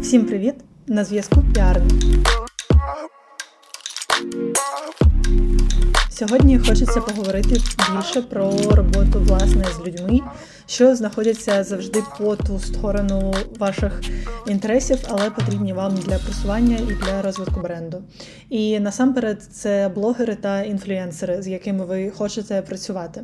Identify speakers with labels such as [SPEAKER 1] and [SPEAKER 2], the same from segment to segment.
[SPEAKER 1] Всім привіт! На зв'язку Піарна. Сьогодні хочеться поговорити більше про роботу власне з людьми, що знаходяться завжди по ту сторону ваших інтересів, але потрібні вам для просування і для розвитку бренду. І насамперед це блогери та інфлюенсери, з якими ви хочете працювати.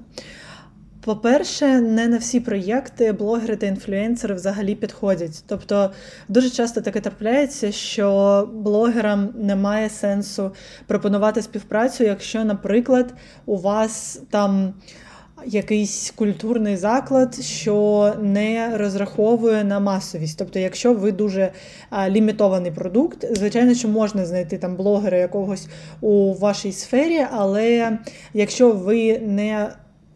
[SPEAKER 1] По-перше, не на всі проєкти блогери та інфлюенсери взагалі підходять. Тобто дуже часто таке трапляється, що блогерам немає сенсу пропонувати співпрацю, якщо, наприклад, у вас там якийсь культурний заклад, що не розраховує на масовість. Тобто, якщо ви дуже а, лімітований продукт, звичайно, що можна знайти там блогера якогось у вашій сфері, але якщо ви не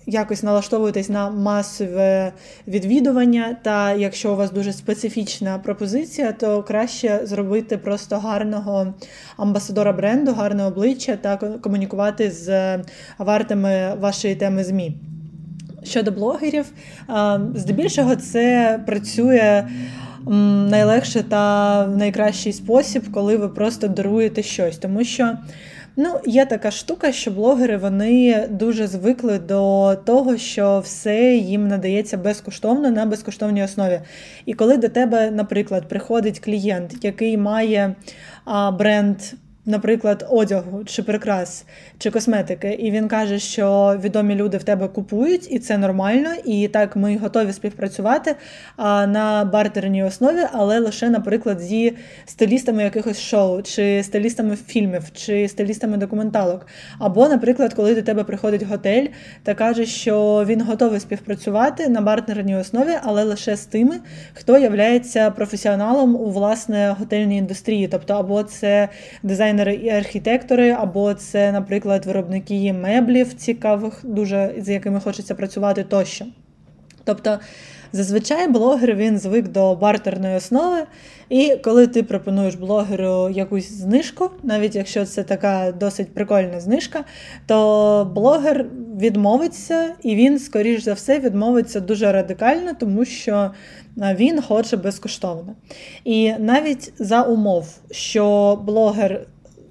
[SPEAKER 1] якось налаштовуєтесь на масове відвідування, та якщо у вас дуже специфічна пропозиція, то краще зробити просто гарного амбасадора бренду, гарне обличчя та комунікувати з вартами вашої теми ЗМІ. Щодо блогерів, здебільшого це працює. Найлегше та найкращий спосіб, коли ви просто даруєте щось, тому що Ну, є така штука, що блогери вони дуже звикли до того, що все їм надається безкоштовно на безкоштовній основі. І коли до тебе, наприклад, приходить клієнт, який має а, бренд наприклад, одягу чи прикрас, чи косметики, і він каже, що відомі люди в тебе купують, і це нормально, і так ми готові співпрацювати на бартерній основі, але лише, наприклад, зі стилістами якихось шоу, чи стилістами фільмів, чи стилістами документалок. Або, наприклад, коли до тебе приходить готель та каже, що він готовий співпрацювати на бартерній основі, але лише з тими, хто являється професіоналом у власне готельній індустрії, тобто або це дизайнер дизайнери і архітектори, або це, наприклад, виробники меблів цікавих, дуже з якими хочеться працювати тощо. Тобто, зазвичай блогер він звик до бартерної основи, і коли ти пропонуєш блогеру якусь знижку, навіть якщо це така досить прикольна знижка, то блогер відмовиться, і він, скоріш за все, відмовиться дуже радикально, тому що він хоче безкоштовно. І навіть за умов, що блогер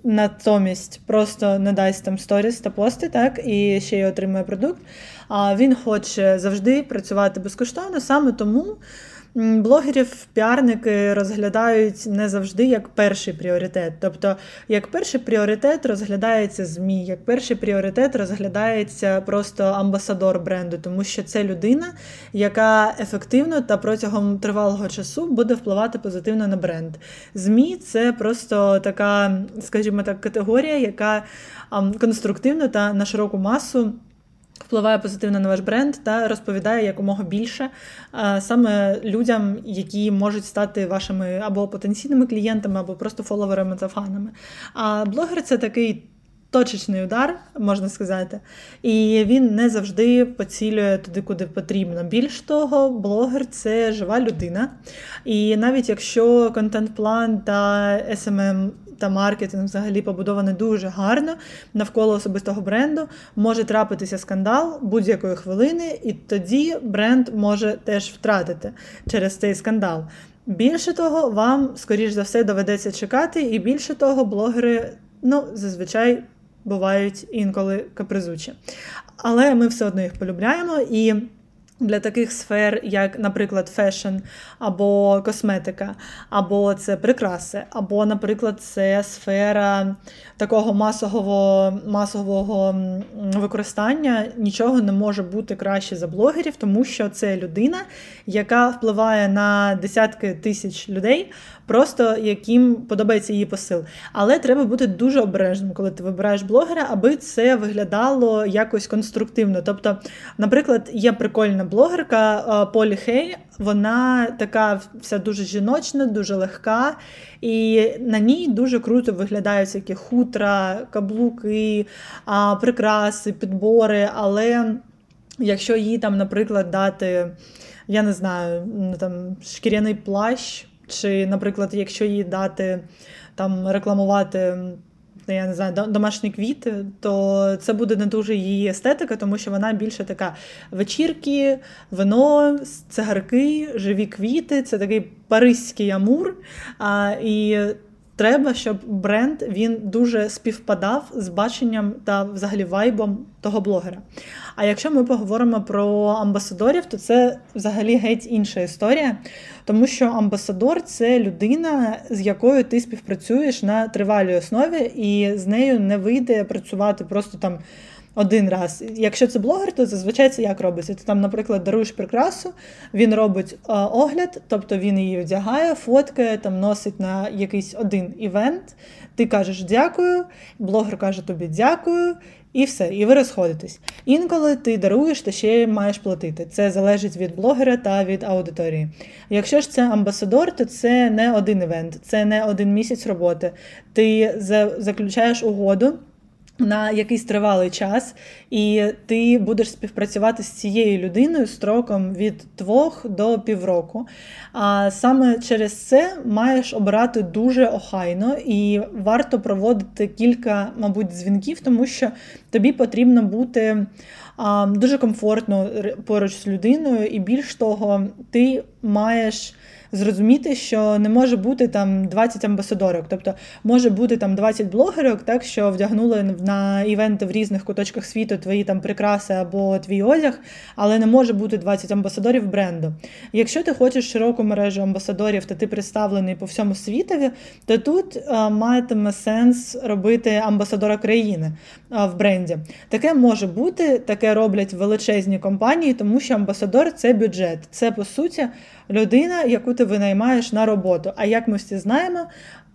[SPEAKER 1] натомість просто не дасть там сторіс та пости, так, і ще й отримує продукт. А він хоче завжди працювати безкоштовно, саме тому. Блогерів піарники розглядають не завжди як перший пріоритет. Тобто, як перший пріоритет розглядається ЗМІ, як перший пріоритет розглядається просто амбасадор бренду, тому що це людина, яка ефективно та протягом тривалого часу буде впливати позитивно на бренд. ЗМІ це просто така, скажімо так, категорія, яка конструктивно та на широку масу впливає позитивно на ваш бренд та розповідає якомога більше саме людям, які можуть стати вашими або потенційними клієнтами, або просто фоловерами та фанами. А блогер це такий. Точечний удар, можна сказати, і він не завжди поцілює туди, куди потрібно. Більш того, блогер це жива людина. І навіть якщо контент-план та SMM та маркетинг взагалі побудований дуже гарно навколо особистого бренду. Може трапитися скандал будь-якої хвилини, і тоді бренд може теж втратити через цей скандал. Більше того, вам, скоріш за все, доведеться чекати, і більше того, блогери ну, зазвичай бувають інколи капризучі. Але ми все одно їх полюбляємо і. Для таких сфер, як, наприклад, fashion, або косметика, або це прикраси, або, наприклад, це сфера такого масового масового використання, нічого не може бути краще за блогерів, тому що це людина, яка впливає на десятки тисяч людей, просто яким подобається її посил. Але треба бути дуже обережним, коли ти вибираєш блогера, аби це виглядало якось конструктивно. Тобто, наприклад, є прикольна блогерка е, Полі Хей, вона така вся дуже жіночна, дуже легка, і на ній дуже круто виглядають всякі хутра, каблуки, прикраси, підбори. Але якщо їй там, наприклад, дати, я не знаю, ну, там шкіряний плащ. Чи, наприклад, якщо їй дати там рекламувати я не знаю, домашні квіти, то це буде не дуже її естетика, тому що вона більше така вечірки, вино, цигарки, живі квіти. Це такий паризький амур. А, І треба, щоб бренд він дуже співпадав з баченням та взагалі вайбом того блогера. А якщо ми поговоримо про амбасадорів, то це взагалі геть інша історія, тому що амбасадор це людина, з якою ти співпрацюєш на тривалій основі, і з нею не вийде працювати просто там один раз. Якщо це блогер, то зазвичай це як робиться. Ти там, наприклад, даруєш прикрасу, він робить е, огляд, тобто він її одягає, фоткає, там носить на якийсь один івент. Ти кажеш дякую, блогер каже тобі дякую. І все, і ви розходитесь. Інколи ти даруєш, ти ще маєш платити. Це залежить від блогера та від аудиторії. Якщо ж це амбасадор, то це не один івент, це не один місяць роботи. Ти заключаєш угоду на якийсь тривалий час, і ти будеш співпрацювати з цією людиною строком від двох до півроку. А саме через це маєш обирати дуже охайно і варто проводити кілька, мабуть, дзвінків, тому що тобі потрібно бути а, дуже комфортно поруч з людиною, і більш того, ти маєш зрозуміти, що не може бути там 20 амбасадорок. Тобто може бути там 20 блогерок, так що вдягнули на івенти в різних куточках світу твої там прикраси або твій одяг, але не може бути 20 амбасадорів бренду. Якщо ти хочеш широку мережу амбасадорів, та ти представлений по всьому світові, то тут а, матиме сенс робити амбасадора країни а, в бренді. Таке може бути, таке роблять величезні компанії, тому що амбасадор це бюджет. Це по суті людина, яку ти винаймаєш на роботу. А як ми всі знаємо,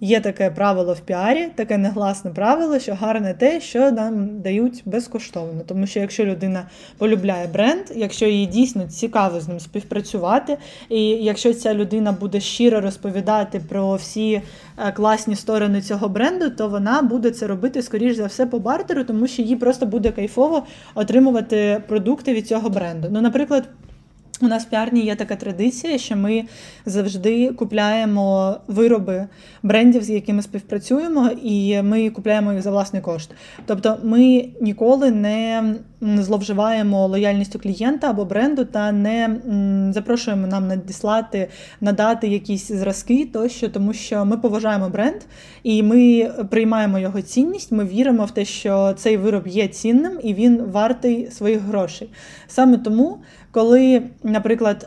[SPEAKER 1] є таке правило в піарі, таке негласне правило, що гарне те, що нам дають безкоштовно. Тому що якщо людина полюбляє бренд, якщо їй дійсно цікаво з ним співпрацювати, і якщо ця людина буде щиро розповідати про всі е, класні сторони цього бренду, то вона буде це робити, скоріш за все, по бартеру, тому що їй просто буде кайфово отримувати продукти від цього бренду. Ну, наприклад. У нас в піарні є така традиція, що ми завжди купляємо вироби брендів, з якими співпрацюємо, і ми купляємо їх за власний кошт. Тобто ми ніколи не зловживаємо лояльністю клієнта або бренду та не запрошуємо нам надіслати, надати якісь зразки тощо, тому що ми поважаємо бренд і ми приймаємо його цінність. Ми віримо в те, що цей вироб є цінним і він вартий своїх грошей. Саме тому. Коли, наприклад,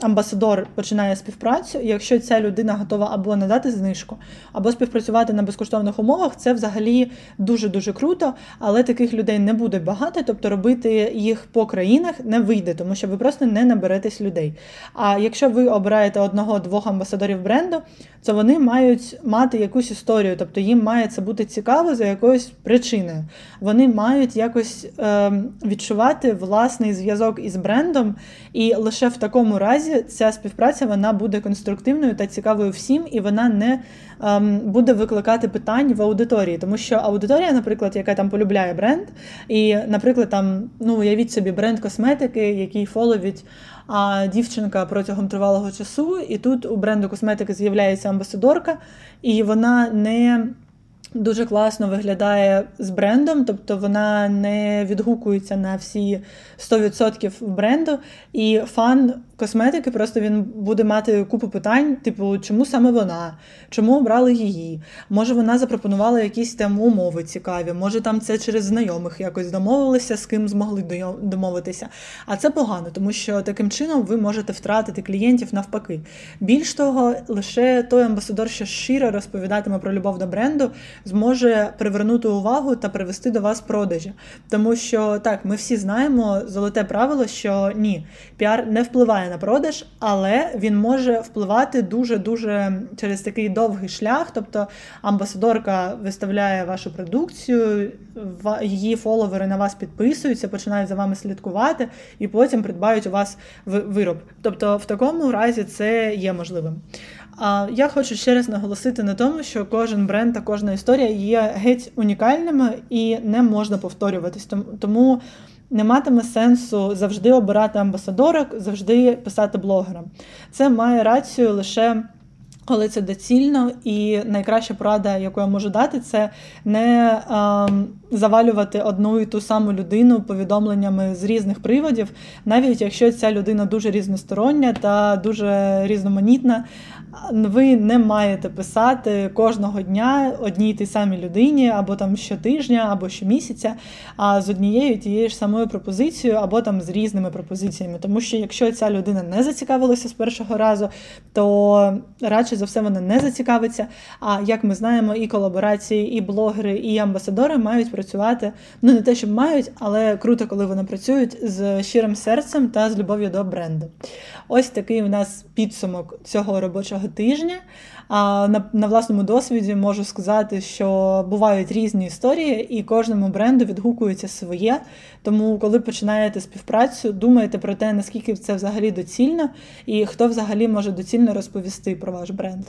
[SPEAKER 1] амбасадор починає співпрацю, якщо ця людина готова або надати знижку, або співпрацювати на безкоштовних умовах, це взагалі дуже дуже круто, але таких людей не буде багато, тобто робити їх по країнах не вийде, тому що ви просто не наберетесь людей. А якщо ви обираєте одного-двох амбасадорів бренду, то вони мають мати якусь історію, тобто їм має це бути цікаво за якоюсь причиною. Вони мають якось е, відчувати власний зв'язок із брендом, і лише в такому разі ця співпраця вона буде конструктивною та цікавою всім, і вона не е, буде викликати питань в аудиторії, тому що аудиторія, наприклад, яка там полюбляє бренд, і, наприклад, там ну уявіть собі бренд косметики, який фоловить а дівчинка протягом тривалого часу, і тут у бренду косметики з'являється амбасадорка, і вона не дуже класно виглядає з брендом, тобто вона не відгукується на всі 100% бренду. І фан косметики просто він буде мати купу питань, типу, чому саме вона, чому обрали її? Може, вона запропонувала якісь там умови цікаві, може там це через знайомих якось домовилися, з ким змогли домовитися. А це погано, тому що таким чином ви можете втратити клієнтів навпаки. Більш того, лише той амбасадор, що щиро розповідатиме про любов до бренду, зможе привернути увагу та привести до вас продажі. Тому що так, ми всі знаємо золоте правило, що ні, піар не впливає на продаж, але він може впливати дуже-дуже через такий довгий шлях. Тобто амбасадорка виставляє вашу продукцію, її фоловери на вас підписуються, починають за вами слідкувати і потім придбають у вас вироб. Тобто, в такому разі це є можливим. А я хочу ще раз наголосити на тому, що кожен бренд та кожна історія є геть унікальними і не можна повторюватись. Тому не матиме сенсу завжди обирати амбасадорок, завжди писати блогерам. Це має рацію лише коли це доцільно, і найкраща порада, яку я можу дати, це не ем, завалювати одну і ту саму людину повідомленнями з різних приводів, навіть якщо ця людина дуже різностороння та дуже різноманітна. Ви не маєте писати кожного дня одній тій самій людині, або там щотижня, або щомісяця, а з однією тією ж самою пропозицією, або там з різними пропозиціями. Тому що якщо ця людина не зацікавилася з першого разу, то радше за все вона не зацікавиться. А як ми знаємо, і колаборації, і блогери, і амбасадори мають працювати. Ну не те, що мають, але круто, коли вони працюють з щирим серцем та з любов'ю до бренду. Ось такий у нас підсумок цього робочого тижня. А на, на власному досвіді можу сказати, що бувають різні історії, і кожному бренду відгукується своє. Тому, коли починаєте співпрацю, думайте про те, наскільки це взагалі доцільно, і хто взагалі може доцільно розповісти про ваш бренд.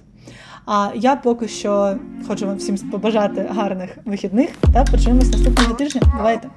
[SPEAKER 1] А я поки що хочу вам всім побажати гарних вихідних та почуємось наступного тижня. Бувайте!